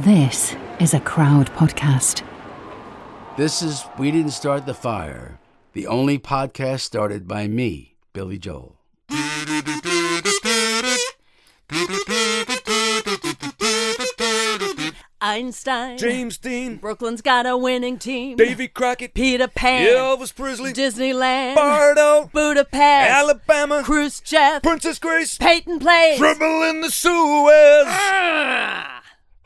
This is a crowd podcast. This is We Didn't Start the Fire, the only podcast started by me, Billy Joel. Einstein. James Dean, Brooklyn's got a winning team. Davy Crockett, Peter Pan. Elvis Presley, Disneyland. Bardot, Budapest. Alabama, Khrushchev. Princess Grace, Peyton Place. Trouble in the Suez. Ah!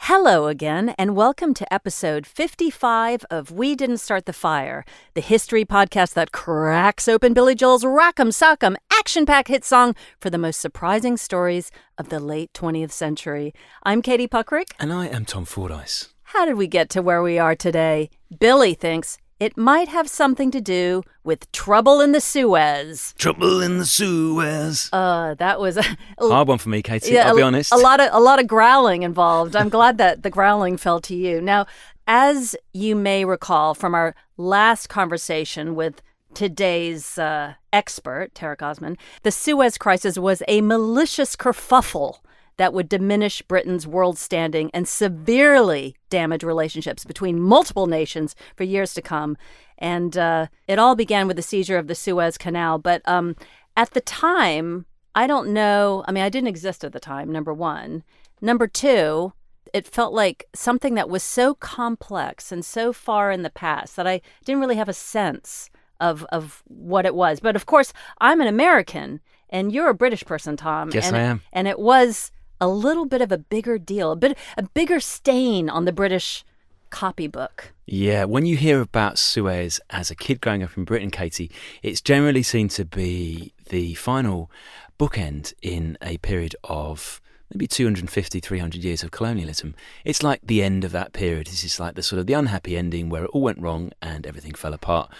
Hello again, and welcome to episode 55 of We Didn't Start the Fire, the history podcast that cracks open Billy Joel's Rock'em Sock'em action packed hit song for the most surprising stories of the late 20th century. I'm Katie Puckrick. And I am Tom Fordyce. How did we get to where we are today? Billy thinks it might have something to do with trouble in the Suez. Trouble in the Suez. Uh, that was a, Hard one for me, Katie. Yeah, I'll a, be honest. A lot of a lot of growling involved. I'm glad that the growling fell to you. Now, as you may recall from our last conversation with today's uh, expert, Tarek Osman, the Suez Crisis was a malicious kerfuffle that would diminish Britain's world standing and severely damage relationships between multiple nations for years to come. And uh, it all began with the seizure of the Suez Canal. But um, at the time, I don't know. I mean, I didn't exist at the time, number one. Number two, it felt like something that was so complex and so far in the past that I didn't really have a sense of, of what it was. But of course, I'm an American and you're a British person, Tom. Yes, and, I am. And it was a little bit of a bigger deal, a bit a bigger stain on the British copybook. Yeah, when you hear about Suez as a kid growing up in Britain, Katie, it's generally seen to be the final bookend in a period of maybe 250, 300 years of colonialism. It's like the end of that period. This is like the sort of the unhappy ending where it all went wrong and everything fell apart.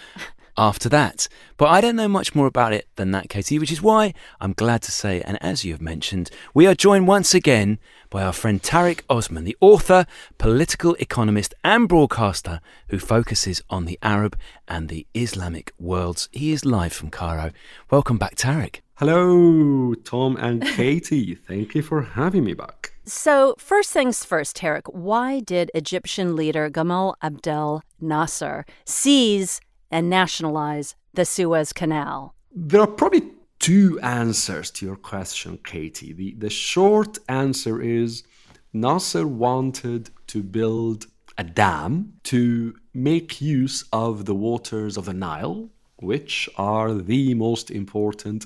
After that. But I don't know much more about it than that, Katie, which is why I'm glad to say, and as you have mentioned, we are joined once again by our friend Tarek Osman, the author, political economist, and broadcaster who focuses on the Arab and the Islamic worlds. He is live from Cairo. Welcome back, Tarek. Hello, Tom and Katie. Thank you for having me back. So, first things first, Tarek, why did Egyptian leader Gamal Abdel Nasser seize and nationalize the Suez Canal? There are probably two answers to your question, Katie. The, the short answer is Nasser wanted to build a dam to make use of the waters of the Nile, which are the most important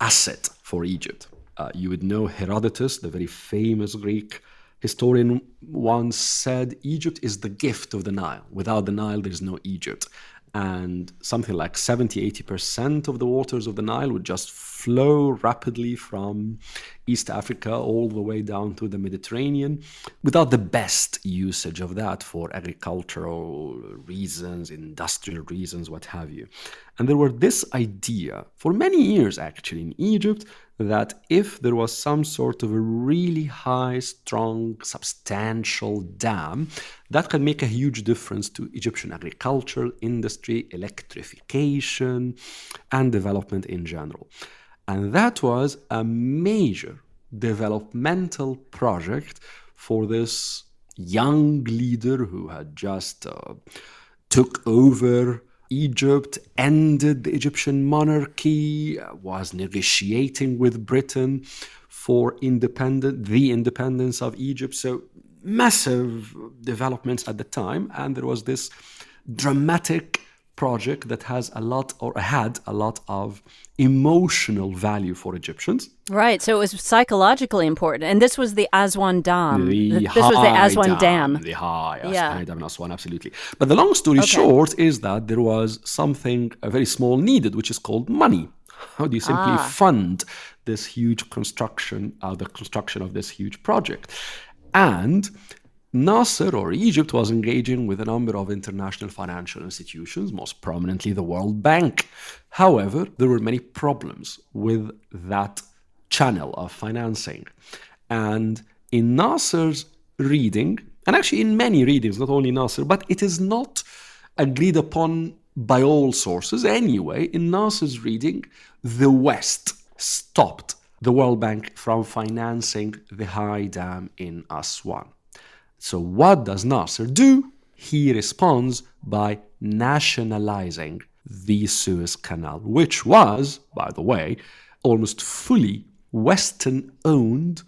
asset for Egypt. Uh, you would know Herodotus, the very famous Greek historian, once said Egypt is the gift of the Nile. Without the Nile, there's no Egypt and something like 70 80% of the waters of the Nile would just flow rapidly from East Africa all the way down to the Mediterranean without the best usage of that for agricultural reasons, industrial reasons, what have you. And there were this idea for many years actually in Egypt that if there was some sort of a really high, strong, substantial dam, that can make a huge difference to Egyptian agricultural industry, electrification, and development in general. And that was a major developmental project for this young leader who had just uh, took over Egypt, ended the Egyptian monarchy, was negotiating with Britain for independent the independence of Egypt. So massive developments at the time, and there was this dramatic project that has a lot or had a lot of emotional value for Egyptians. Right. So it was psychologically important. And this was the Aswan Dam. The this was the Aswan Dam. Dam. The high Yeah. Dam in Aswan, absolutely. But the long story Okay. short is that there was something very small needed, which is called money. How do you simply Ah. fund this huge construction, uh, the construction of this huge project? And Nasser or Egypt was engaging with a number of international financial institutions, most prominently the World Bank. However, there were many problems with that channel of financing. And in Nasser's reading, and actually in many readings, not only Nasser, but it is not agreed upon by all sources anyway. In Nasser's reading, the West stopped the World Bank from financing the high dam in Aswan. So, what does Nasser do? He responds by nationalizing the Suez Canal, which was, by the way, almost fully Western owned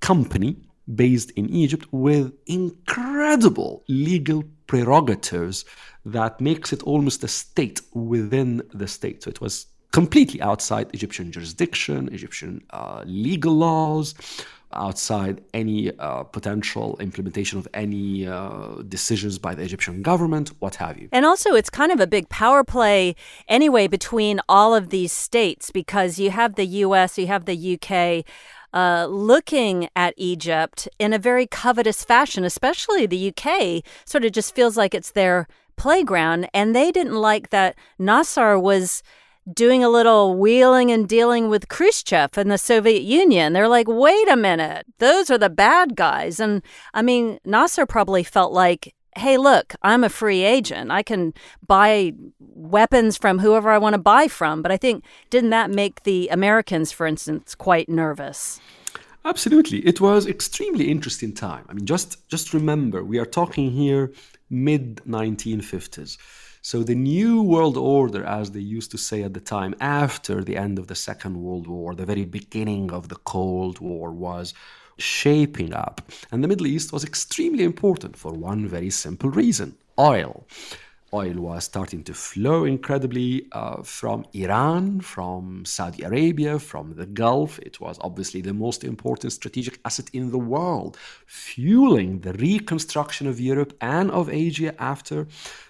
company based in Egypt with incredible legal prerogatives that makes it almost a state within the state. So it was completely outside Egyptian jurisdiction, Egyptian uh, legal laws, outside any uh, potential implementation of any uh, decisions by the Egyptian government, what have you. And also, it's kind of a big power play anyway between all of these states because you have the US, you have the UK. Uh, looking at Egypt in a very covetous fashion, especially the UK, sort of just feels like it's their playground. And they didn't like that Nasser was doing a little wheeling and dealing with Khrushchev and the Soviet Union. They're like, wait a minute, those are the bad guys. And I mean, Nasser probably felt like, hey, look, I'm a free agent. I can buy weapons from whoever I want to buy from. But I think, didn't that make the Americans, for instance, quite nervous? Absolutely. It was extremely interesting time. I mean, just just remember, we are talking here mid 1950s. So the new world order, as they used to say at the time, after the end of the Second World War, the very beginning of the Cold War was shaping up. And the Middle East was extremely important for one very simple reason oil oil was starting to flow incredibly uh, from Iran, from Saudi Arabia, from the Gulf. It was obviously the most important strategic asset in the world, fueling the reconstruction of Europe and of Asia after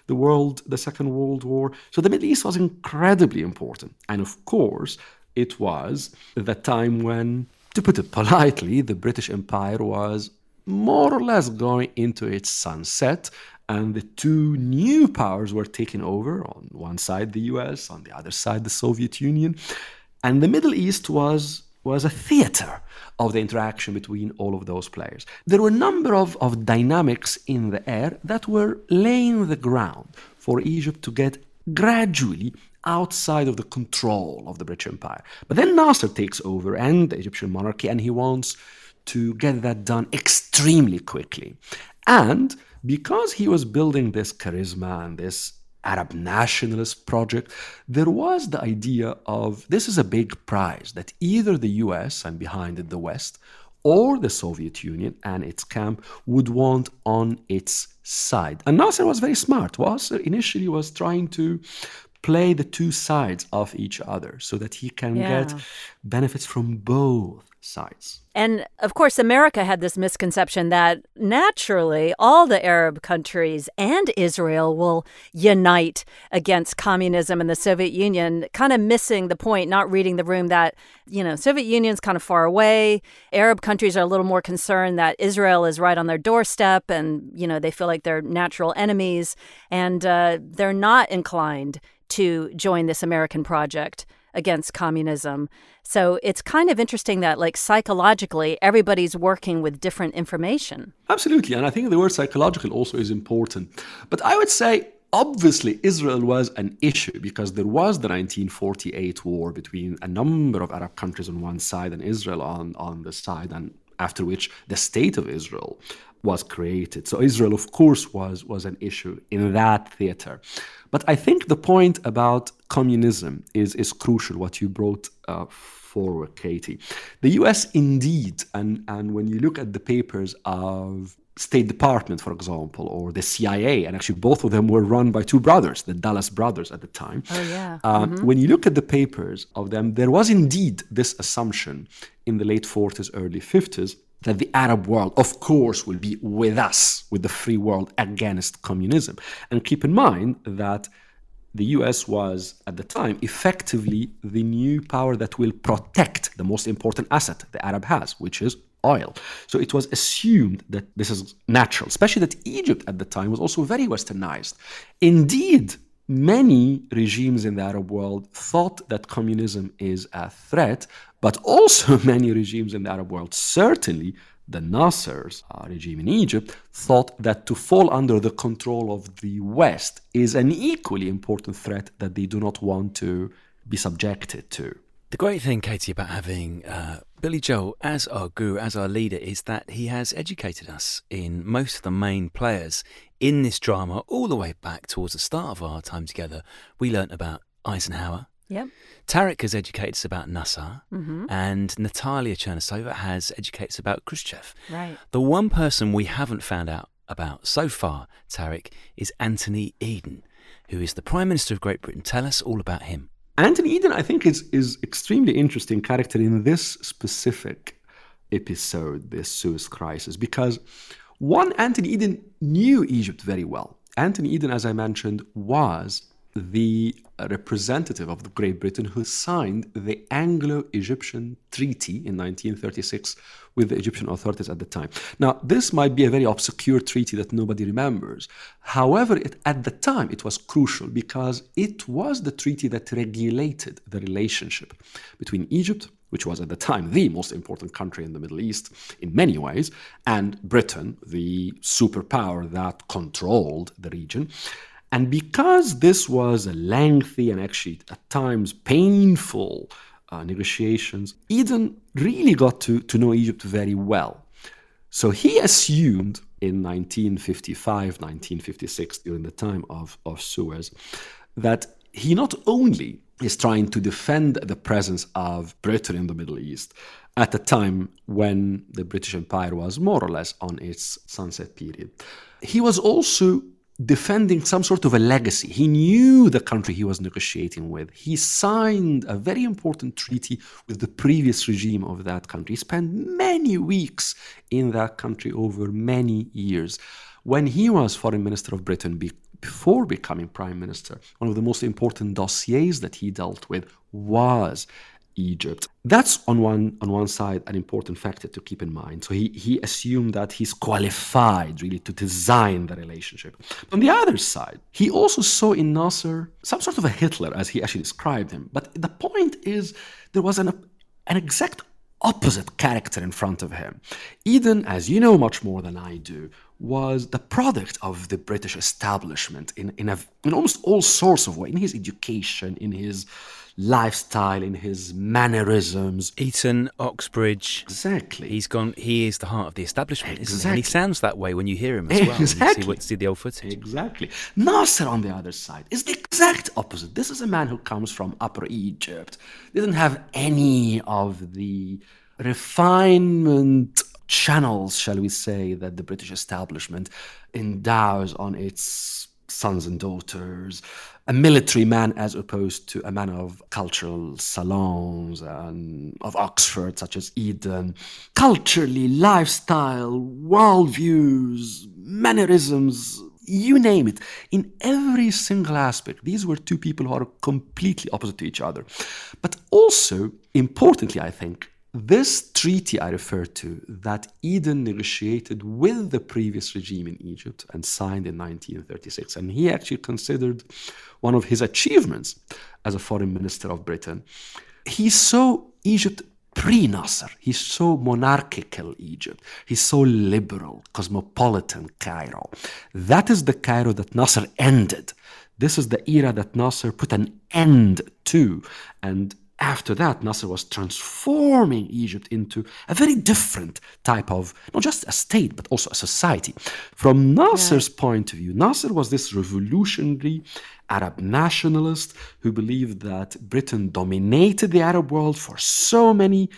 the world, the Second World War. So the Middle East was incredibly important. And of course, it was the time when, to put it politely, the British Empire was more or less going into its sunset and the two new powers were taken over on one side the US, on the other side the Soviet Union. And the Middle East was was a theater of the interaction between all of those players. There were a number of, of dynamics in the air that were laying the ground for Egypt to get gradually outside of the control of the British Empire. But then Nasser takes over and the Egyptian monarchy, and he wants to get that done extremely quickly. And because he was building this charisma and this Arab nationalist project, there was the idea of this is a big prize that either the US and behind it the West or the Soviet Union and its camp would want on its side. And Nasser was very smart. Nasser initially was trying to play the two sides of each other so that he can yeah. get benefits from both sides. And of course, America had this misconception that naturally all the Arab countries and Israel will unite against communism and the Soviet Union, kind of missing the point, not reading the room that, you know, Soviet Union's kind of far away. Arab countries are a little more concerned that Israel is right on their doorstep and, you know, they feel like they're natural enemies and uh, they're not inclined to join this American project against communism. So it's kind of interesting that, like, psychologically, everybody's working with different information. Absolutely. And I think the word psychological also is important. But I would say, obviously, Israel was an issue because there was the 1948 war between a number of Arab countries on one side and Israel on, on the side, and after which the state of Israel was created. So Israel, of course, was, was an issue in that theater. But I think the point about communism is, is crucial, what you brought uh, forward, Katie. The US indeed, and, and when you look at the papers of State Department, for example, or the CIA, and actually both of them were run by two brothers, the Dulles brothers at the time. Oh, yeah. Uh, mm-hmm. When you look at the papers of them, there was indeed this assumption in the late 40s, early 50s that the Arab world, of course, will be with us, with the free world against communism. And keep in mind that the US was, at the time, effectively the new power that will protect the most important asset the Arab has, which is oil. So it was assumed that this is natural, especially that Egypt at the time was also very westernized. Indeed, many regimes in the Arab world thought that communism is a threat, but also many regimes in the Arab world, certainly the Nasser's uh, regime in Egypt, thought that to fall under the control of the West is an equally important threat that they do not want to be subjected to. The great thing, Katie, about having uh, Billy Joel, as our guru, as our leader, is that he has educated us in most of the main players in this drama all the way back towards the start of our time together. We learnt about Eisenhower. Yep. Tarek has educated us about Nasser, Mm-hmm. and Natalia Chernysova has educated us about Khrushchev. Right. The one person we haven't found out about so far, Tarek, is Anthony Eden, who is the Prime Minister of Great Britain. Tell us all about him. Anthony Eden, I think, is is extremely interesting character in this specific episode, this Suez crisis, because one, Anthony Eden knew Egypt very well. Anthony Eden, as I mentioned, was the representative of Great Britain who signed the Anglo-Egyptian Treaty in 1936 with the Egyptian authorities at the time. Now, this might be a very obscure treaty that nobody remembers. However, it, at the time, it was crucial because it was the treaty that regulated the relationship between Egypt, which was at the time the most important country in the Middle East in many ways, and Britain, the superpower that controlled the region. And because this was a lengthy and actually at times painful uh, negotiations, Eden really got to, to know Egypt very well. So he assumed in 1955, 1956, during the time of, of Suez, that he not only is trying to defend the presence of Britain in the Middle East at a time when the British Empire was more or less on its sunset period, he was also defending some sort of a legacy. He knew the country he was negotiating with. He signed a very important treaty with the previous regime of that country. He spent many weeks in that country over many years. When he was foreign minister of Britain, be- before becoming prime minister, one of the most important dossiers that he dealt with was Egypt. That's on one on one side an important factor to keep in mind. So he he assumed that he's qualified really to design the relationship. On the other side, he also saw in Nasser some sort of a Hitler as he actually described him. But the point is there was an an exact opposite character in front of him. Eden, as you know much more than I do, was the product of the British establishment in, in, a, in almost all sorts of ways, in his education, in his lifestyle, in his mannerisms. Eton, Oxbridge. Exactly. He's gone. He is the heart of the establishment, isn't he? And Exactly. he sounds that way when you hear him as well. Exactly. see, what- see the old footage. Exactly. Nasser, on the other side, is the exact opposite. This is a man who comes from Upper Egypt, didn't have any of the refinement channels, shall we say, that the British establishment endows on its sons and daughters. A military man as opposed to a man of cultural salons and of Oxford, such as Eden. Culturally, lifestyle, worldviews, mannerisms, you name it. In every single aspect, these were two people who are completely opposite to each other. But also, importantly, I think, this treaty I refer to that Eden negotiated with the previous regime in Egypt and signed in 1936, and he actually considered one of his achievements as a foreign minister of Britain. He saw Egypt pre Nasser. He saw monarchical Egypt. He saw liberal, cosmopolitan Cairo. That is the Cairo that Nasser ended. This is the era that Nasser put an end to. And after that, Nasser was transforming Egypt into a very different type of, not just a state, but also a society. From Nasser's point of view, Nasser was this revolutionary Arab nationalist who believed that Britain dominated the Arab world for so many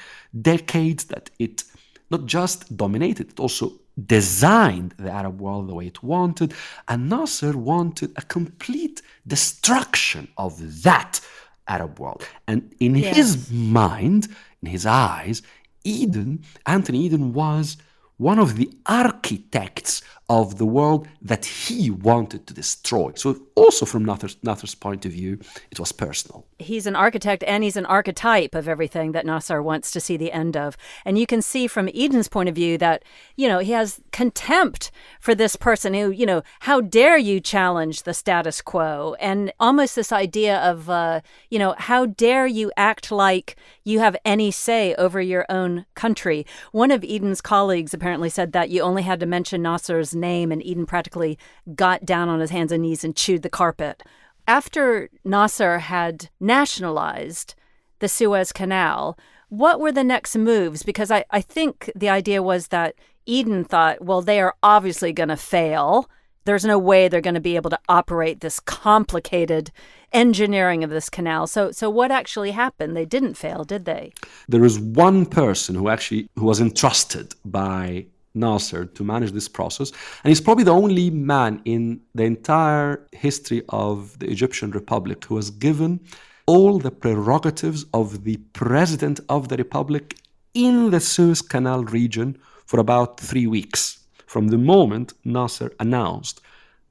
decades that it not just dominated, it also designed the Arab world the way it wanted. And Nasser wanted a complete destruction of that Arab world. And in his mind, in his eyes, Eden, Anthony Eden was one of the architects of the world that he wanted to destroy. So, also from Nasser's point of view, it was personal. He's an architect and he's an archetype of everything that Nasser wants to see the end of. And you can see from Eden's point of view that, you know, he has contempt for this person who, you know, how dare you challenge the status quo? And almost this idea of, uh, you know, how dare you act like you have any say over your own country? One of Eden's colleagues apparently said that you only had to mention Nasser's name and Eden practically got down on his hands and knees and chewed the carpet. After Nasser had nationalized the Suez Canal, what were the next moves? Because I, I think the idea was that Eden thought, well, they are obviously going to fail. There's no way they're going to be able to operate this complicated engineering of this canal. So, so what actually happened? They didn't fail, did they? There is one person who actually who was entrusted by Nasser to manage this process, and he's probably the only man in the entire history of the Egyptian Republic who was given all the prerogatives of the president of the republic in the Suez Canal region for about three weeks from the moment Nasser announced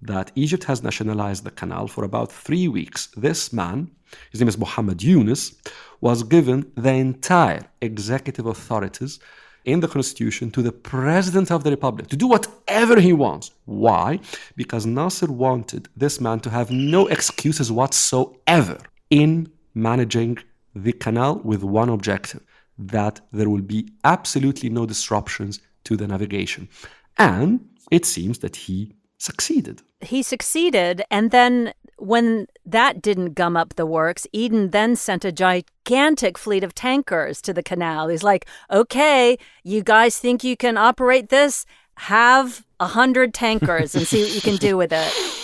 that Egypt has nationalized the canal for about three weeks. This man, his name is Mohammed Yunus, was given the entire executive authorities in the constitution to the president of the republic to do whatever he wants. Why? Because Nasser wanted this man to have no excuses whatsoever in managing the canal with one objective that there will be absolutely no disruptions to the navigation. And it seems that he succeeded. He succeeded. And then when that didn't gum up the works, Eden then sent a gigantic fleet of tankers to the canal. He's like, okay, you guys think you can operate this? Have a hundred tankers and see what you can do with it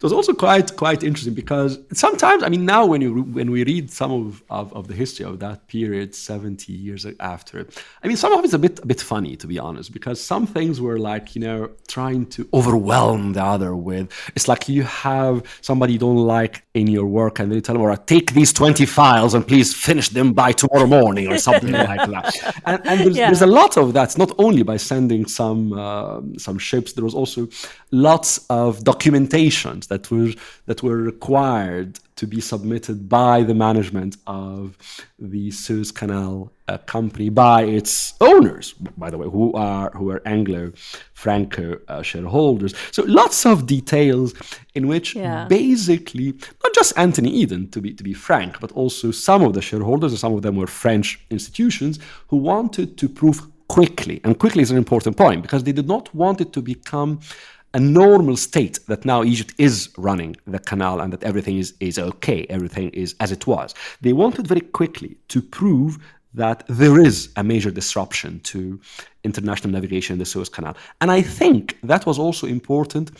it was also quite quite interesting because sometimes I mean now when you when we read some of, of, of the history of that period 70 years after it I mean some of it's a bit a bit funny to be honest because some things were like you know trying to overwhelm the other with. It's like you have somebody you don't like in your work and then you tell right take these 20 files and please finish them by tomorrow morning or something like that and, and there's, yeah. there's, a lot of that not only by sending some uh, some ships there was also lots of documentations that were that were required to be submitted by the management of the Suez Canal uh, company by its owners, by the way, who are who are Anglo-Franco uh, shareholders. So lots of details in which yeah. basically not just Anthony Eden, to be to be frank, but also some of the shareholders, and some of them were French institutions, who wanted to prove quickly, and quickly is an important point because they did not want it to become a normal state that now Egypt is running the canal and that everything is, is okay, everything is as it was. They wanted very quickly to prove that there is a major disruption to international navigation in the Suez Canal. And I think that was also important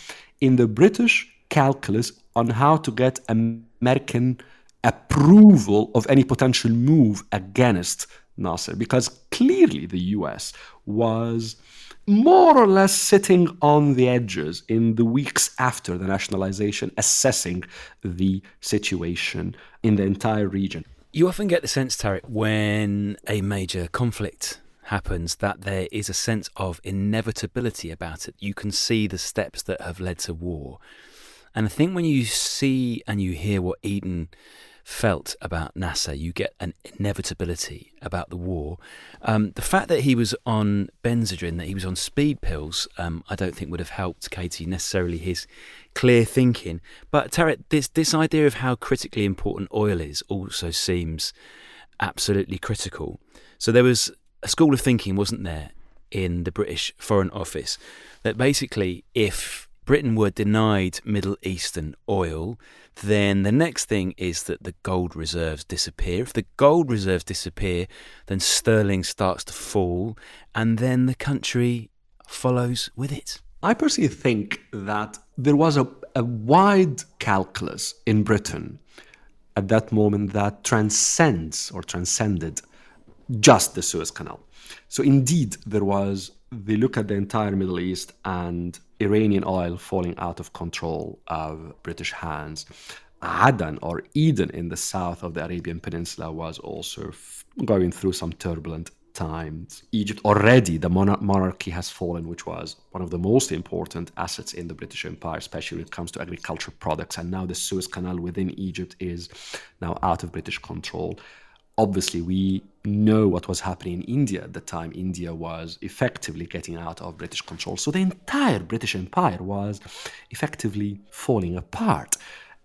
in the British calculus on how to get American approval of any potential move against Nasser, because clearly the US was more or less sitting on the edges in the weeks after the nationalization, assessing the situation in the entire region. You often get the sense, Tarek, when a major conflict happens that there is a sense of inevitability about it. You can see the steps that have led to war. And I think when you see and you hear what Eden felt about Nasser. You get an inevitability about the war. Um, the fact that he was on Benzedrine, that he was on speed pills, um, I don't think would have helped Katie necessarily his clear thinking. But Tarek, this this idea of how critically important oil is also seems absolutely critical. So there was a school of thinking, wasn't there, in the British Foreign Office, that basically if Britain were denied Middle Eastern oil, then the next thing is that the gold reserves disappear. If the gold reserves disappear, then sterling starts to fall, and then the country follows with it. I personally think that there was a, a wide calculus in Britain at that moment that transcends or transcended just the Suez Canal. So, indeed, there was the look at the entire Middle East and Iranian oil falling out of control of British hands. Aden or Eden in the south of the Arabian Peninsula was also going through some turbulent times. Egypt already, the monarchy has fallen, which was one of the most important assets in the British Empire, especially when it comes to agricultural products. And now the Suez Canal within Egypt is now out of British control obviously we know what was happening in India at the time. India was effectively getting out of British control. So the entire British Empire was effectively falling apart.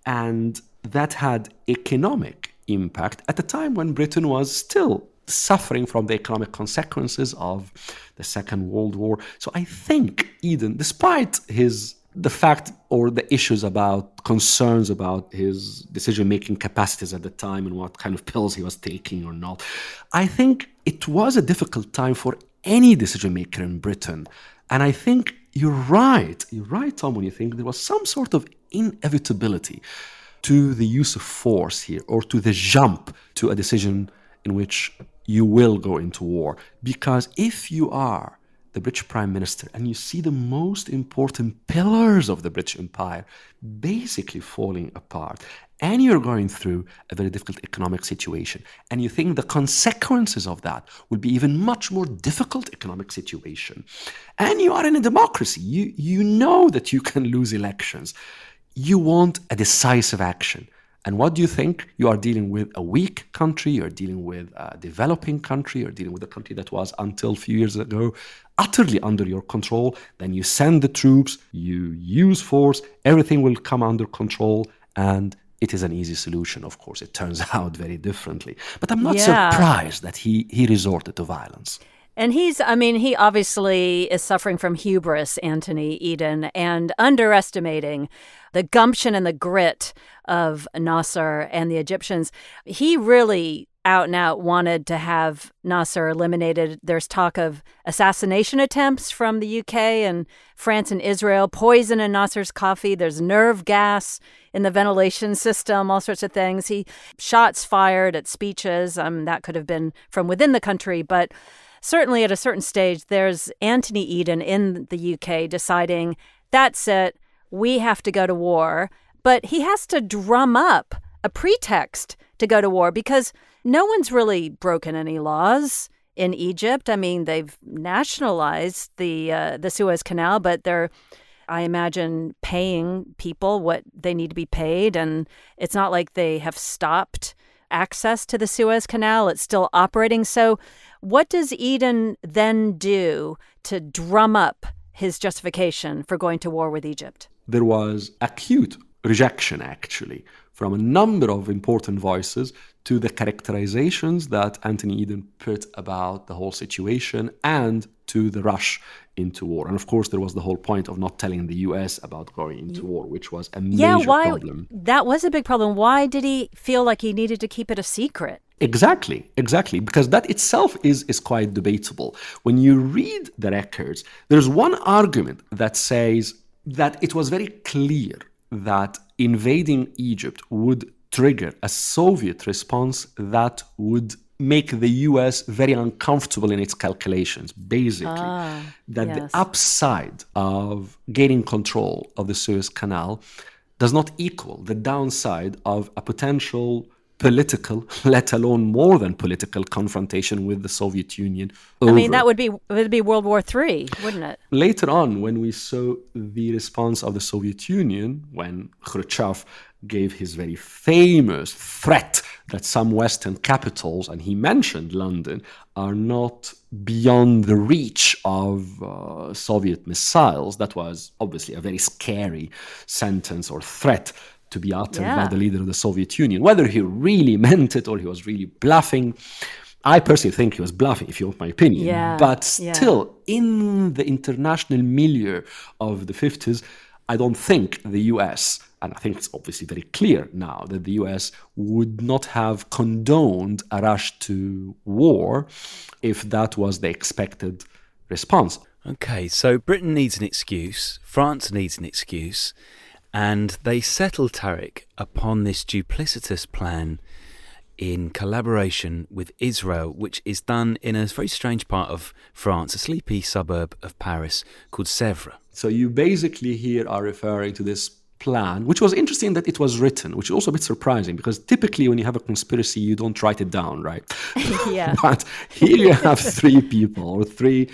And that had economic impact at a time when Britain was still suffering from the economic consequences of the Second World War. So I think Eden, despite his the fact or the issues about concerns about his decision making capacities at the time and what kind of pills he was taking or not. I think it was a difficult time for any decision maker in Britain. And I think you're right. You're right, Tom, when you think there was some sort of inevitability to the use of force here or to the jump to a decision in which you will go into war. Because if you are the British Prime Minister and you see the most important pillars of the British Empire basically falling apart, and you're going through a very difficult economic situation, and you think the consequences of that will be even much more difficult economic situation, and you are in a democracy, you, you know that you can lose elections, you want a decisive action. And what do you think? You are dealing with a weak country, you're dealing with a developing country, you're dealing with a country that was, until a few years ago, utterly under your control. Then you send the troops, you use force, everything will come under control, and it is an easy solution. Of course, it turns out very differently. But I'm not Yeah. surprised that he, he resorted to violence. And he's, I mean, he obviously is suffering from hubris, Anthony Eden, and underestimating the gumption and the grit of Nasser and the Egyptians. He really out and out wanted to have Nasser eliminated. There's talk of assassination attempts from the UK and France and Israel, poison in Nasser's coffee. There's nerve gas in the ventilation system, all sorts of things. He shots fired at speeches. Um, that could have been from within the country, but certainly at a certain stage, there's Anthony Eden in the UK deciding that's it, we have to go to war. But he has to drum up a pretext to go to war because no one's really broken any laws in Egypt. I mean, they've nationalized the uh, the Suez Canal, but they're I imagine paying people what they need to be paid, and it's not like they have stopped access to the Suez Canal. It's still operating. So, what does Eden then do to drum up his justification for going to war with Egypt? there was acute rejection, actually, from a number of important voices to the characterizations that Anthony Eden put about the whole situation and to the rush into war. And of course, there was the whole point of not telling the US about going into war, which was a major yeah, why? problem. That was a big problem. Why did he feel like he needed to keep it a secret? Exactly, exactly, because that itself is, is quite debatable. When you read the records, there's one argument that says that it was very clear that invading Egypt would trigger a Soviet response that would make the US very uncomfortable in its calculations. Basically, ah, that yes. the upside of gaining control of the Suez Canal does not equal the downside of a potential political, let alone more than political confrontation with the Soviet Union. I mean, that would be would be World War Three, wouldn't it? later on, when we saw the response of the Soviet Union, when Khrushchev gave his very famous threat that some Western capitals, and he mentioned London, are not beyond the reach of uh, Soviet missiles, that was obviously a very scary sentence or threat to be uttered by the leader of the Soviet Union. Whether he really meant it or he was really bluffing, I personally think he was bluffing, if you want my opinion. Yeah, But yeah. still, in the international milieu of the 50s, I don't think the US, and I think it's obviously very clear now that the US would not have condoned a rush to war if that was the expected response. Okay, so Britain needs an excuse, France needs an excuse, and they settle Tarek upon this duplicitous plan in collaboration with Israel, which is done in a very strange part of France, a sleepy suburb of Paris called Sèvres. So you basically here are referring to this plan, which was interesting that it was written, which is also a bit surprising because typically when you have a conspiracy, you don't write it down, right? Yeah. but here you have three people or three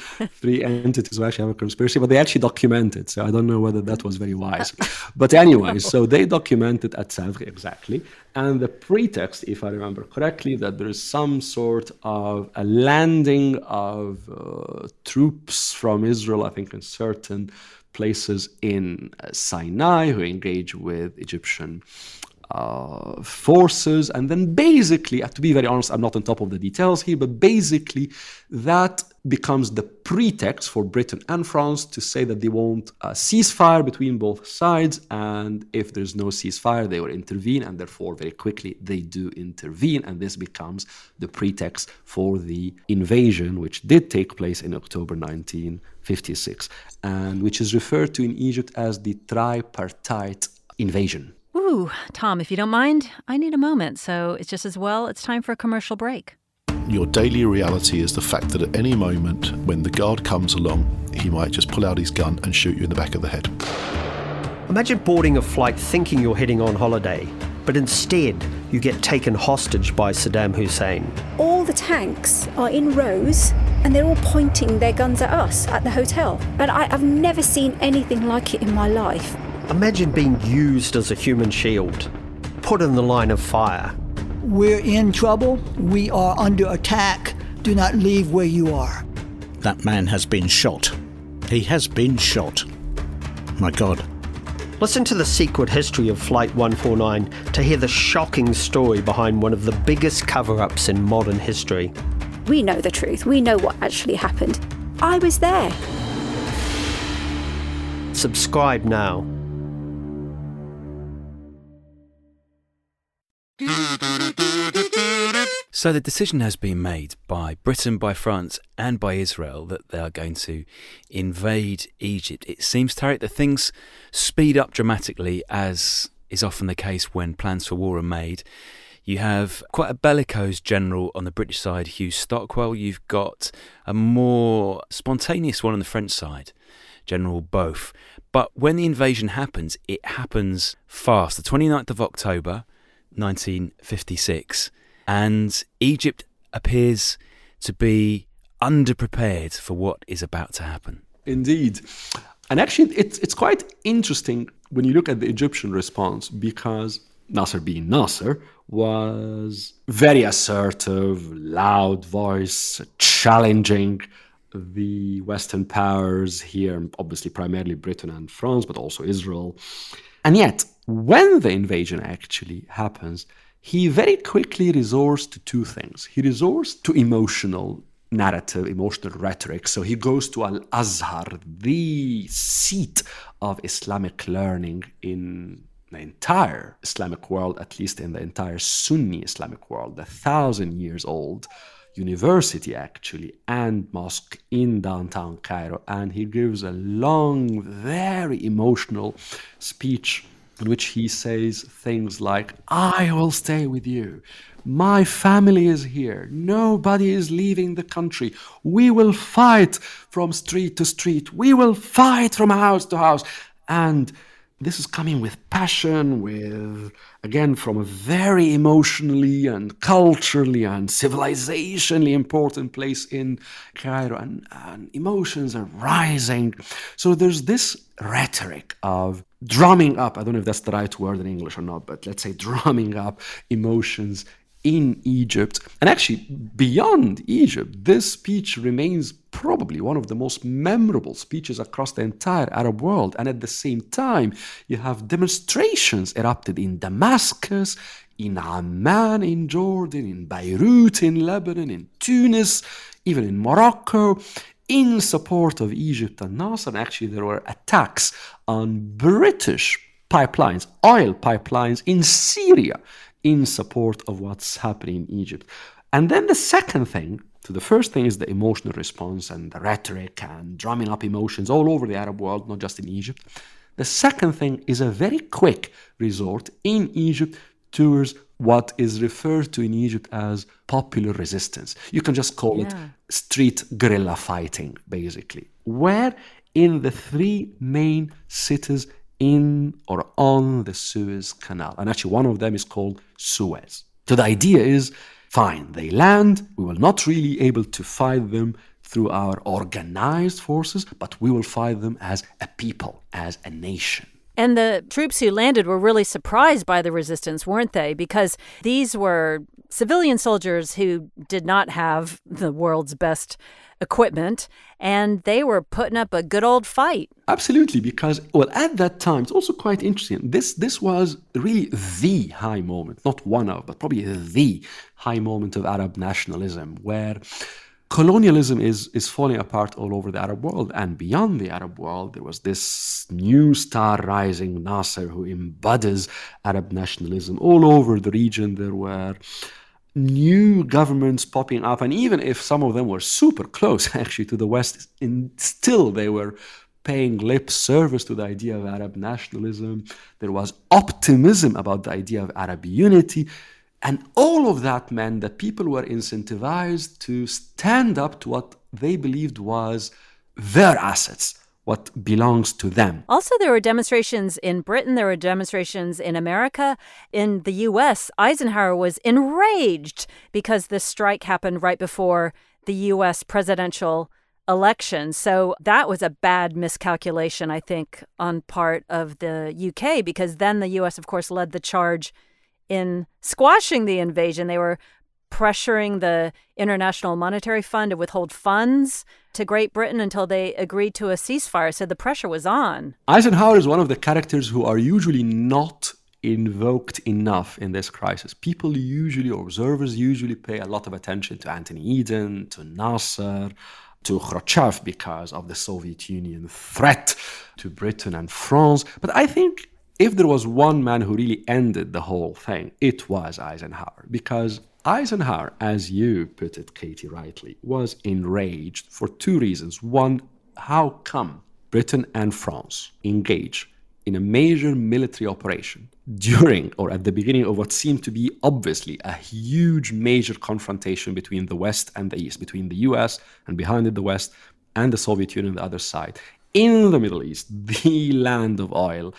three entities who actually have a conspiracy, but they actually document it. So I don't know whether that was very wise. But anyway, so they documented at Sèvres exactly. And the pretext, if I remember correctly, that there is some sort of a landing of uh, troops from Israel, I think, in certain places in uh, Sinai who engage with Egyptian uh, forces. And then basically, uh, to be very honest, I'm not on top of the details here, but basically, that becomes the pretext for Britain and France to say that they want a ceasefire between both sides. And if there's no ceasefire, they will intervene. And therefore, very quickly, they do intervene. And this becomes the pretext for the invasion, which did take place in October 1956, and which is referred to in Egypt as the tripartite invasion. Ooh, Tom, if you don't mind, I need a moment. So it's just as well it's time for a commercial break. Your daily reality is the fact that at any moment, when the guard comes along, he might just pull out his gun and shoot you in the back of the head. Imagine boarding a flight thinking you're heading on holiday, but instead you get taken hostage by Saddam Hussein. All the tanks are in rows and they're all pointing their guns at us at the hotel. And I, have never seen anything like it in my life. Imagine being used as a human shield, put in the line of fire, we're in trouble. We are under attack. Do not leave where you are. That man has been shot. He has been shot. My God. Listen to the secret history of Flight 149 to hear the shocking story behind one of the biggest cover ups in modern history. We know the truth. We know what actually happened. I was there. Subscribe now. So the decision has been made by Britain, by France, and by Israel that they are going to invade Egypt. It seems, Tarek, that things speed up dramatically, as is often the case when plans for war are made. You have quite a bellicose general on the British side, Hugh Stockwell. You've got a more spontaneous one on the French side, General Beaufre. But when the invasion happens, it happens fast. The 29th of October, 1956 and Egypt appears to be underprepared for what is about to happen. Indeed. And actually, it's, it's quite interesting when you look at the Egyptian response because Nasser bin Nasser was very assertive, loud voice, challenging the Western powers here, obviously primarily Britain and France, but also Israel. And yet, when the invasion actually happens, he very quickly resorts to two things. He resorts to emotional narrative, emotional rhetoric. So he goes to Al Azhar, the seat of Islamic learning in the entire Islamic world, at least in the entire Sunni Islamic world, the thousand years old university actually and mosque in downtown Cairo. And he gives a long, very emotional speech in which he says things like, I will stay with you. My family is here. Nobody is leaving the country. We will fight from street to street. We will fight from house to house. And this is coming with passion, with, again, from a very emotionally and culturally and civilizationally important place in Cairo. And, and emotions are rising. So there's this rhetoric of drumming up, I don't know if that's the right word in English or not, but let's say drumming up emotions in Egypt. And actually, beyond Egypt, this speech remains probably one of the most memorable speeches across the entire Arab world. And at the same time, you have demonstrations erupted in Damascus, in Amman, in Jordan, in Beirut, in Lebanon, in Tunis, even in Morocco, in support of Egypt and Nasser. And actually, there were attacks on British pipelines, oil pipelines in Syria in support of what's happening in Egypt. And then the second thing, so the first thing is the emotional response and the rhetoric and drumming up emotions all over the Arab world, not just in Egypt. The second thing is a very quick resort in Egypt towards what is referred to in Egypt as popular resistance. You can just call yeah. it street guerrilla fighting, basically, where in the three main cities in or on the Suez Canal. And actually, one of them is called Suez. So the idea is fine, they land, we will not really able to fight them through our organized forces, but we will fight them as a people, as a nation. And the troops who landed were really surprised by the resistance, weren't they? Because these were civilian soldiers who did not have the world's best equipment and they were putting up a good old fight. Absolutely, because well, at that time, it's also quite interesting. This this was really the high moment, not one of, but probably the high moment of Arab nationalism, where colonialism is, is falling apart all over the Arab world. And beyond the Arab world, there was this new star rising, Nasser, who embodies Arab nationalism. All over the region, there were new governments popping up. And even if some of them were super close, actually, to the West, in, still they were paying lip service to the idea of Arab nationalism. There was optimism about the idea of Arab unity. And all of that meant that people were incentivized to stand up to what they believed was their assets, what belongs to them. Also, there were demonstrations in Britain, there were demonstrations in America. In the US, Eisenhower was enraged because this strike happened right before the US presidential election. So that was a bad miscalculation, I think, on part of the UK, because then the US, of course, led the charge in squashing the invasion. They were pressuring the International Monetary Fund to withhold funds to Great Britain until they agreed to a ceasefire. So the pressure was on. Eisenhower is one of the characters who are usually not invoked enough in this crisis. People usually, observers usually pay a lot of attention to Anthony Eden, to Nasser, to Khrushchev because of the Soviet Union threat to Britain and France. But I think if there was one man who really ended the whole thing, it was Eisenhower. Because Eisenhower, as you put it, Katie, rightly, was enraged for two reasons. One, how come Britain and France engage in a major military operation during or at the beginning of what seemed to be obviously a huge major confrontation between the West and the East, between the US and behind it the West and the Soviet Union on the other side. In the Middle East, the land of oil,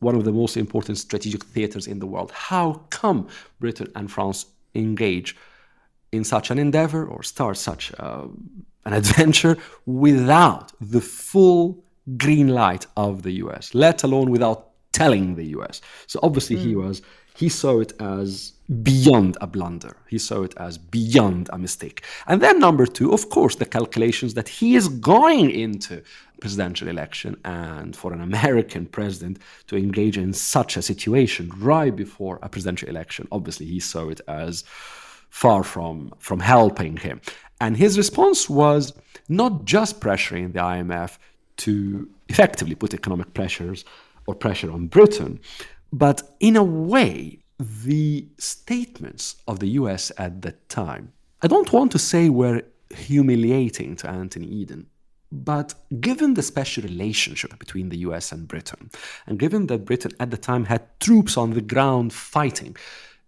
one of the most important strategic theaters in the world. How come Britain and France engage in such an endeavor or start such uh, an adventure without the full green light of the US, let alone without telling the US? So obviously mm. he hmm. was he saw it as beyond a blunder. He saw it as beyond a mistake. And then number two, of course, the calculations that he is going into presidential election and for an American president to engage in such a situation right before a presidential election, obviously he saw it as far from, from helping him. And his response was not just pressuring the IMF to effectively put economic pressures or pressure on Britain, but in a way, the statements of the US at that time, I don't want to say were humiliating to Anthony Eden, but given the special relationship between the US and Britain, and given that Britain at the time had troops on the ground fighting,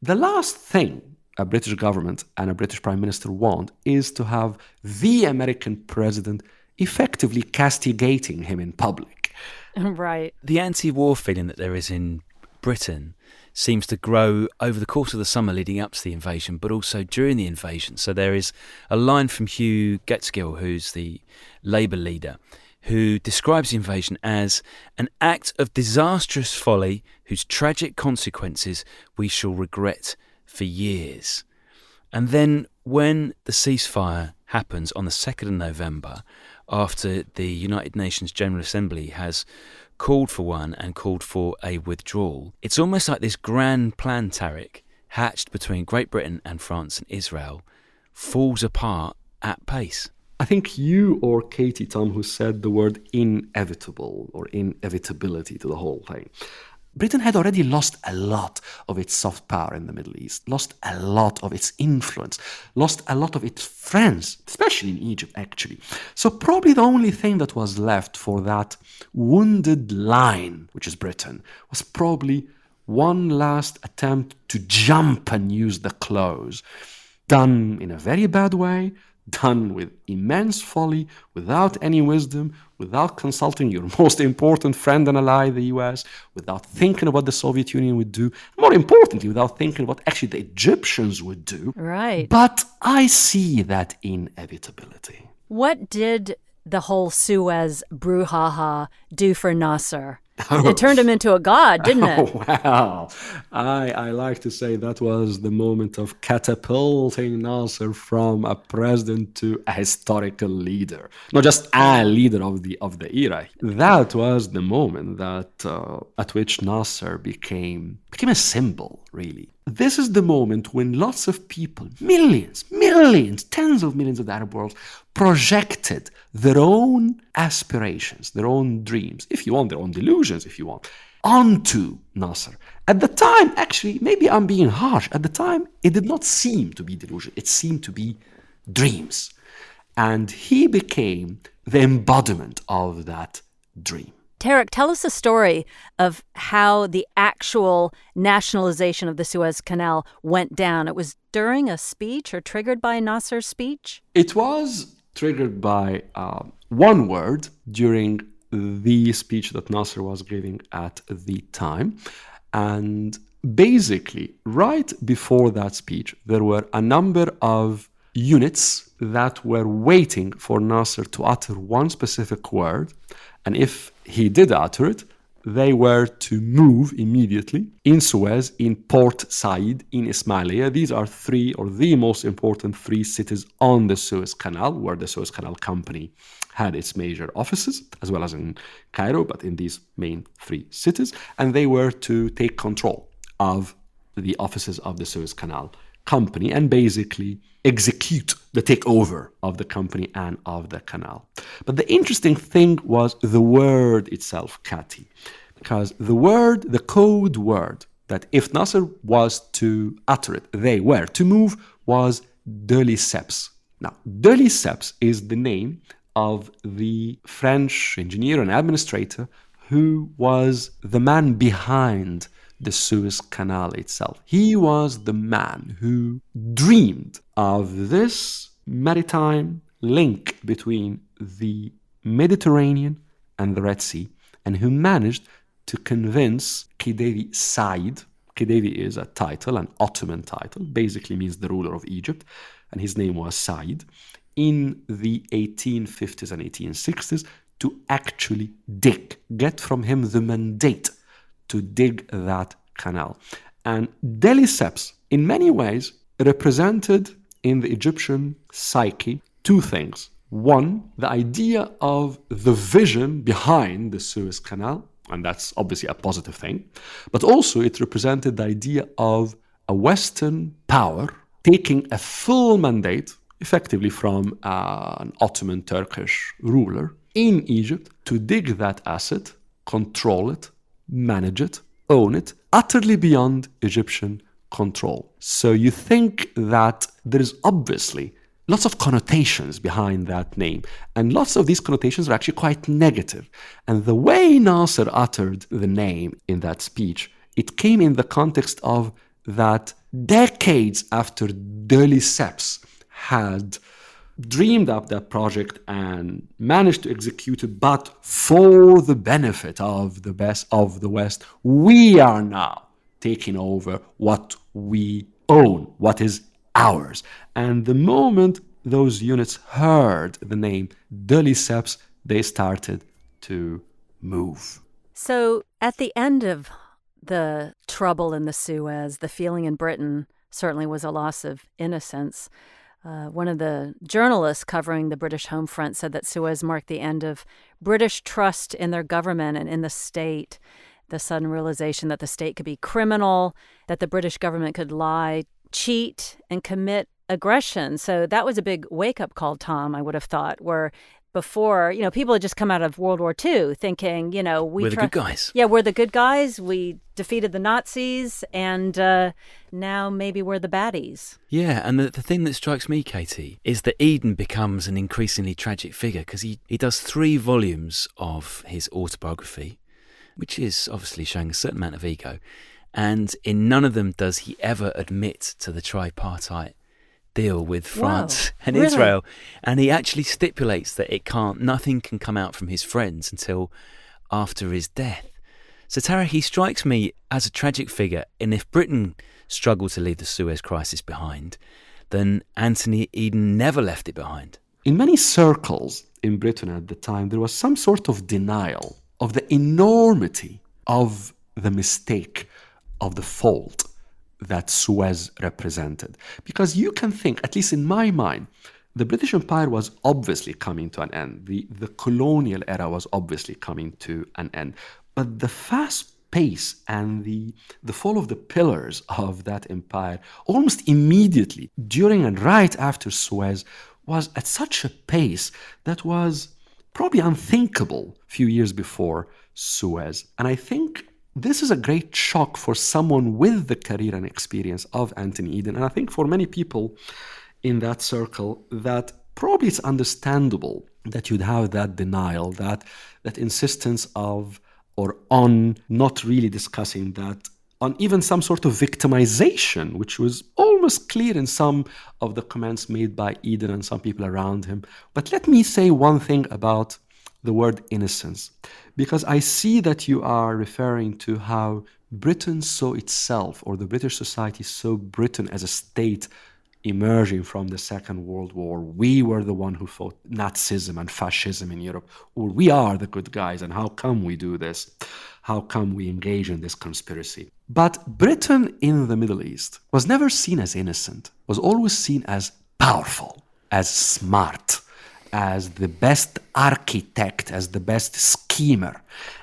the last thing a British government and a British Prime Minister want is to have the American president effectively castigating him in public. Right. The anti war feeling that there is in Britain seems to grow over the course of the summer leading up to the invasion, but also during the invasion. So there is a line from Hugh Gaitskell, who's the Labour leader, who describes the invasion as an act of disastrous folly whose tragic consequences we shall regret for years. And then when the ceasefire happens on the 2nd of November, after the United Nations General Assembly has called for one and called for a withdrawal. It's almost like this grand plan, Tarek, hatched between Great Britain and France and Israel, falls apart at pace. I think you or Katie Tom who said the word inevitable or inevitability to the whole thing. Britain had already lost a lot of its soft power in the Middle East, lost a lot of its influence, lost a lot of its friends, especially in Egypt, actually. So, probably the only thing that was left for that wounded line, which is Britain, was probably one last attempt to jump and use the clothes. Done in a very bad way, done with immense folly, without any wisdom, without consulting your most important friend and ally, the US, without thinking of what the Soviet Union would do, more importantly, without thinking what actually the Egyptians would do. Right. But I see that inevitability. What did the whole Suez brouhaha do for Nasser? Oh. It turned him into a god, didn't it? Oh, well, I, I like to say that was the moment of catapulting Nasser from a president to a historical leader, not just a leader of the of the era. That was the moment that uh, at which Nasser became became a symbol, really. This is the moment when lots of people, millions, millions millions, tens of millions of the Arab world projected their own aspirations, their own dreams, if you want, their own delusions, if you want, onto Nasser. At the time, actually, maybe I'm being harsh, at the time, it did not seem to be delusion, it seemed to be dreams. And he became the embodiment of that dream. Tarek, tell us a story of how the actual nationalization of the Suez Canal went down. It was during a speech or triggered by Nasser's speech? It was triggered by uh, one word during the speech that Nasser was giving at the time. And basically, right before that speech, there were a number of units that were waiting for Nasser to utter one specific word. And if he did utter it, they were to move immediately in Suez, in Port Said, in Ismailia. These are three or the most important three cities on the Suez Canal, where the Suez Canal Company had its major offices, as well as in Cairo, but in these main three cities. And they were to take control of the offices of the Suez Canal Company and basically execute the takeover of the company and of the canal. But the interesting thing was the word itself, Katie, because the word, the code word, that if Nasser was to utter it, they were to move, was de Lesseps. Now, de Lesseps is the name of the French engineer and administrator who was the man behind the Suez Canal itself. He was the man who dreamed of this maritime link between the Mediterranean and the Red Sea, and who managed to convince Khedive Said. Khedive is a title, an Ottoman title, basically means the ruler of Egypt, and his name was Said, in the 1850s and 1860s to actually dig, get from him the mandate to dig that canal. And de Lesseps, in many ways, represented in the Egyptian psyche two things. One, the idea of the vision behind the Suez Canal, and that's obviously a positive thing, but also it represented the idea of a Western power taking a full mandate, effectively from uh, an Ottoman Turkish ruler in Egypt, to dig that asset, control it, manage it, own it, utterly beyond Egyptian control. So you think that there is obviously lots of connotations behind that name, and lots of these connotations are actually quite negative. And the way Nasser uttered the name in that speech, it came in the context of that decades after de Lesseps had dreamed up that project and managed to execute it, but for the benefit of the best of the West, we are now taking over what we own, what is ours. And the moment those units heard the name de Lesseps, they started to move. So at the end of the trouble in the Suez, the feeling in Britain certainly was a loss of innocence. Uh, one of the journalists covering the British home front said that Suez marked the end of British trust in their government and in the state. The sudden realization that the state could be criminal, that the British government could lie, cheat, and commit aggression. So that was a big wake up call, Tom, I would have thought, where before, you know, people had just come out of World War II thinking, you know, we are the good guys. Yeah, we're the good guys. We defeated the Nazis, and uh, now maybe we're the baddies. Yeah, and the, the thing that strikes me, Katie, is that Eden becomes an increasingly tragic figure because he, he does three volumes of his autobiography, which is obviously showing a certain amount of ego. And in none of them does he ever admit to the tripartite deal with France and really? Israel, and he actually stipulates that it can't, nothing can come out from his friends until after his death. So Tara, he strikes me as a tragic figure, and if Britain struggled to leave the Suez Crisis behind, then Anthony Eden never left it behind. In many circles in Britain at the time, there was some sort of denial of the enormity of the mistake, of the fault that Suez represented. Because you can think, at least in my mind, the British Empire was obviously coming to an end. The, the colonial era was obviously coming to an end. But the fast pace and the, the fall of the pillars of that empire almost immediately during and right after Suez was at such a pace that was probably unthinkable a few years before Suez. And I think this is a great shock for someone with the career and experience of Anthony Eden. And I think for many people in that circle, that probably it's understandable that you'd have that denial, that that insistence of or on not really discussing that on even some sort of victimization, which was almost clear in some of the comments made by Eden and some people around him. But let me say one thing about the word innocence, because I see that you are referring to how Britain saw itself, or the British society saw Britain as a state emerging from the Second World War. We were the one who fought Nazism and fascism in Europe, we are the good guys, and how come we do this? How come we engage in this conspiracy? But Britain in the Middle East was never seen as innocent, was always seen as powerful, as smart, as the best architect, as the best schemer.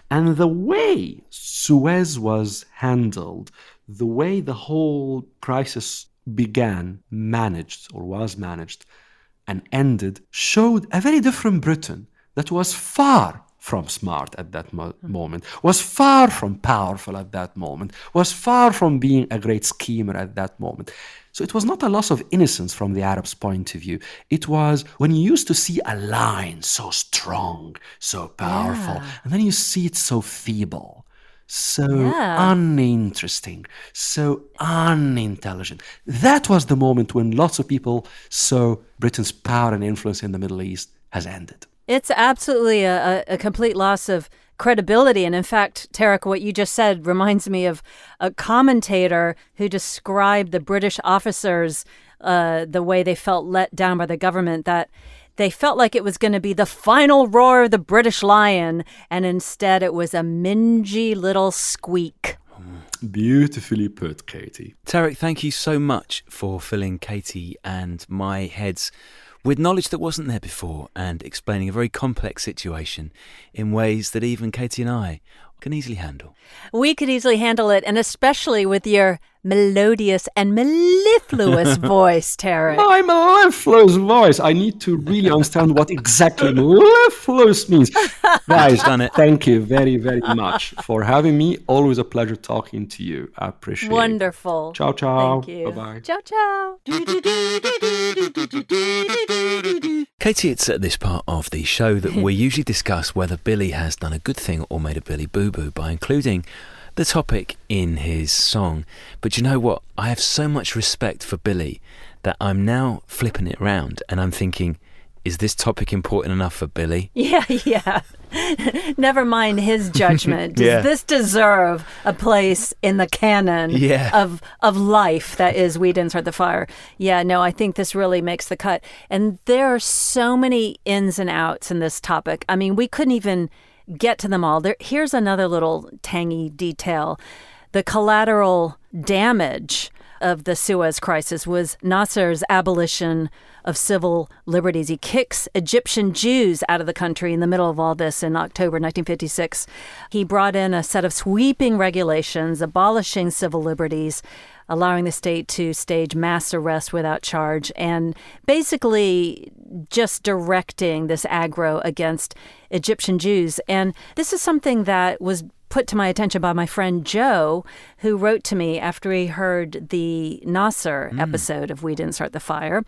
And the way Suez was handled, the way the whole crisis began, managed, or was managed, and ended, showed a very different Britain that was far from smart at that mo- moment, was far from powerful at that moment, was far from being a great schemer at that moment. So it was not a loss of innocence from the Arabs' point of view. It was when you used to see a line so strong, so powerful, Yeah. and then you see it so feeble, so Yeah. uninteresting, so unintelligent. That was the moment when lots of people saw Britain's power and influence in the Middle East has ended. It's absolutely a, a, a complete loss of credibility. And in fact, Tarek, what you just said reminds me of a commentator who described the British officers, uh, the way they felt let down by the government, that they felt like it was going to be the final roar of the British lion, and instead it was a mingy little squeak. Beautifully put, Katie. Tarek, thank you so much for filling Katie and my heads with knowledge that wasn't there before and explaining a very complex situation in ways that even Katie and I can easily handle. We could easily handle it, and especially with your melodious and mellifluous voice, Tarek. My mellifluous voice. I need to really understand what exactly mellifluous means. Guys, done it. thank you very, very much for having me. Always a pleasure talking to you. I appreciate it. Wonderful. Ciao, ciao. Thank you. Bye-bye. Ciao, ciao. Katie, it's at this part of the show that we usually discuss whether Billy has done a good thing or made a Billy boo boo by including the topic in his song. But you know what? I have so much respect for Billy that I'm now flipping it round and I'm thinking, is this topic important enough for Billy? Yeah, yeah. Never mind his judgment. Does Yeah. this deserve a place in the canon Yeah. of of life that is We Didn't Start the Fire? Yeah, no, I think this really makes the cut. And there are so many ins and outs in this topic. I mean, we couldn't even get to them all. There, here's another little tangy detail. The collateral damage of the Suez Crisis was Nasser's abolition of civil liberties. He kicks Egyptian Jews out of the country in the middle of all this in October 1956. He brought in a set of sweeping regulations abolishing civil liberties, allowing the state to stage mass arrests without charge, and basically just directing this aggro against Egyptian Jews. And this is something that was put to my attention by my friend Joe, who wrote to me after he heard the Nasser mm. episode of We Didn't Start the Fire.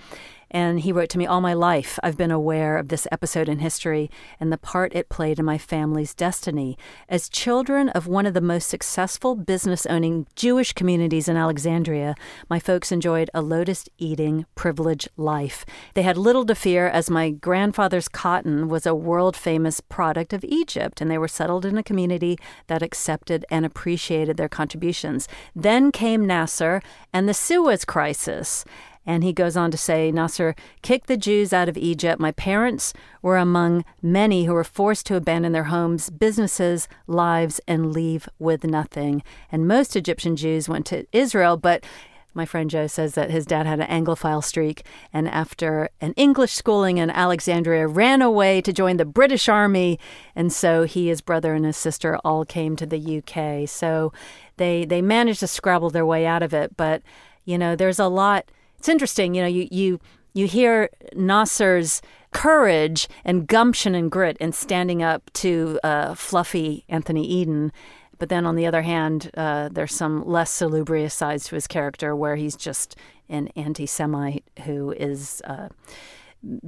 And he wrote to me, All my life, I've been aware of this episode in history and the part it played in my family's destiny. As children of one of the most successful business owning Jewish communities in Alexandria, my folks enjoyed a lotus eating, privileged life. They had little to fear as my grandfather's cotton was a world famous product of Egypt, and they were settled in a community that accepted and appreciated their contributions. Then came Nasser and the Suez Crisis. And he goes on to say Nasser kicked the Jews out of Egypt. My parents were among many who were forced to abandon their homes, businesses, lives, and leave with nothing. And most Egyptian Jews went to Israel, but My friend Joe says that his dad had an Anglophile streak, and after an English schooling in Alexandria, ran away to join the British Army, and so he, his brother, and his sister all came to the UK. So they they managed to scrabble their way out of it, but you know, there's a lot. It's interesting, you know, you you you hear Nasser's courage and gumption and grit in standing up to uh, fluffy Anthony Eden. But then on the other hand, uh, there's some less salubrious sides to his character where he's just an anti Semite who is. Uh,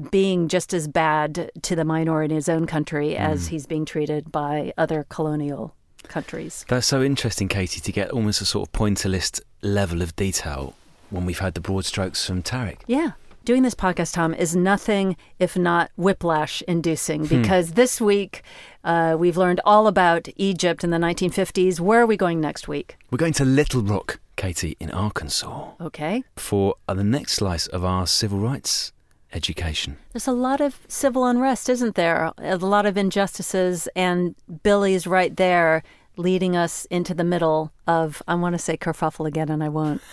being just as bad to the minority in his own country as Mm. he's being treated by other colonial countries. That's so interesting, Katie, to get almost a sort of pointillist level of detail when we've had the broad strokes from Tarek. Yeah. Doing this podcast, Tom, is nothing if not whiplash inducing Hmm. because this week uh, we've learned all about Egypt in the 1950s. Where are we going next week? We're going to Little Rock, Katie, in Arkansas, Okay. for uh, the next slice of our civil rights education. There's a lot of civil unrest, isn't there? A lot of injustices, and Billy's right there leading us into the middle of, I want to say kerfuffle again, and I won't.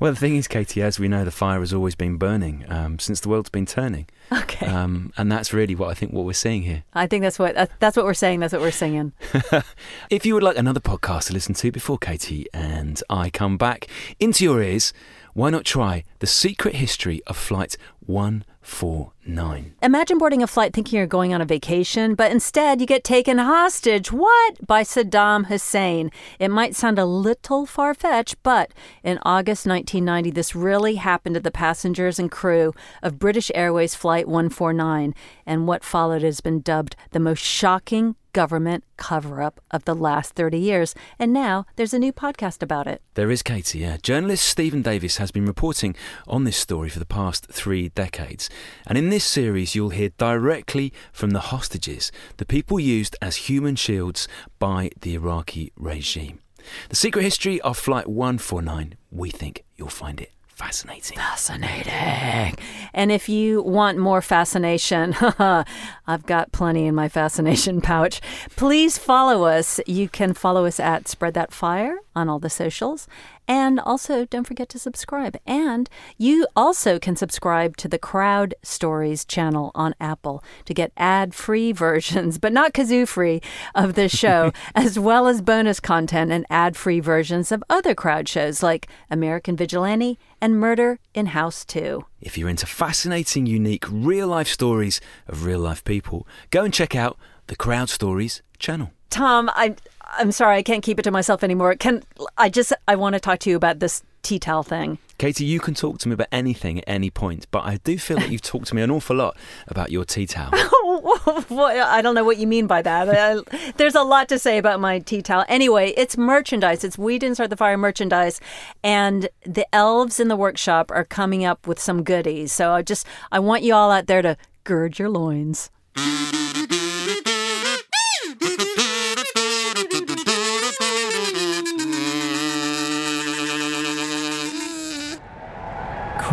Well, the thing is, Katie, as we know, the fire has always been burning um, since the world's been turning. Okay. Um, and that's really what I think what we're seeing here. I think that's what that's what we're saying. That's what we're singing. If you would like another podcast to listen to before Katie and I come back into your ears, why not try The Secret History of Flight 149? Imagine boarding a flight thinking you're going on a vacation, but instead you get taken hostage. What? By Saddam Hussein. It might sound a little far fetched, but in August 1990, this really happened to the passengers and crew of British Airways Flight 149. And what followed has been dubbed the most shocking government cover up of the last 30 years. And now there's a new podcast about it. There is Katie, yeah. Journalist Stephen Davis has been reporting on this story for the past three decades. And in this series, you'll hear directly from the hostages, the people used as human shields by the Iraqi regime. The secret history of Flight 149, we think you'll find it fascinating. Fascinating. And if you want more fascination, I've got plenty in my fascination pouch. Please follow us. You can follow us at Spread That Fire on all the socials. And also, don't forget to subscribe. And you also can subscribe to the Crowd Stories channel on Apple to get ad free versions, but not kazoo free, of this show, as well as bonus content and ad free versions of other crowd shows like American Vigilante and Murder in House 2. If you're into fascinating, unique, real life stories of real life people, go and check out the Crowd Stories channel. Tom, I I'm sorry, I can't keep it to myself anymore. Can I just I want to talk to you about this tea towel thing. Katie, you can talk to me about anything at any point, but I do feel that you've talked to me an awful lot about your tea towel. I don't know what you mean by that. I- there's a lot to say about my tea towel. Anyway, it's merchandise. It's We Didn't Start the Fire merchandise, and the elves in the workshop are coming up with some goodies. So I just I want you all out there to gird your loins.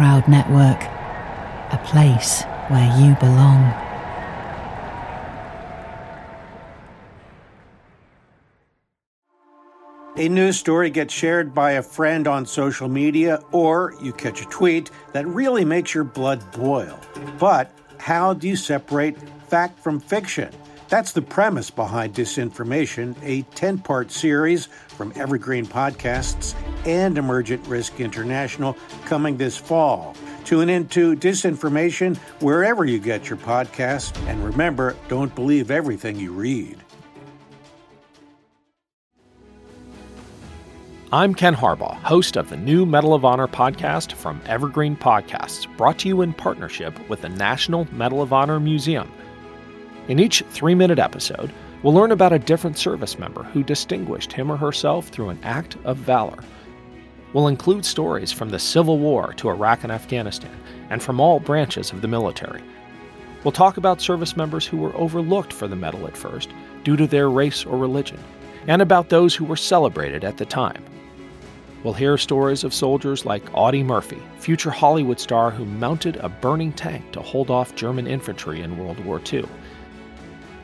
Crowd Network, a place where you belong. A news story gets shared by a friend on social media, or you catch a tweet that really makes your blood boil. But how do you separate fact from fiction? That's the premise behind Disinformation, a 10 part series from Evergreen Podcasts and Emergent Risk International coming this fall. Tune into Disinformation wherever you get your podcasts, and remember, don't believe everything you read. I'm Ken Harbaugh, host of the new Medal of Honor podcast from Evergreen Podcasts, brought to you in partnership with the National Medal of Honor Museum. In each three minute episode, we'll learn about a different service member who distinguished him or herself through an act of valor. We'll include stories from the Civil War to Iraq and Afghanistan, and from all branches of the military. We'll talk about service members who were overlooked for the medal at first due to their race or religion, and about those who were celebrated at the time. We'll hear stories of soldiers like Audie Murphy, future Hollywood star who mounted a burning tank to hold off German infantry in World War II.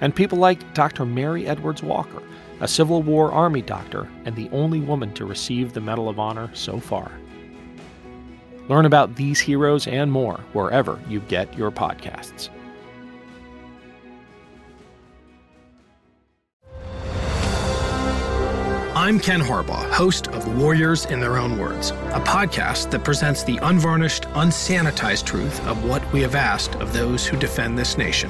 And people like Dr. Mary Edwards Walker, a Civil War Army doctor and the only woman to receive the Medal of Honor so far. Learn about these heroes and more wherever you get your podcasts. I'm Ken Harbaugh, host of Warriors in Their Own Words, a podcast that presents the unvarnished, unsanitized truth of what we have asked of those who defend this nation.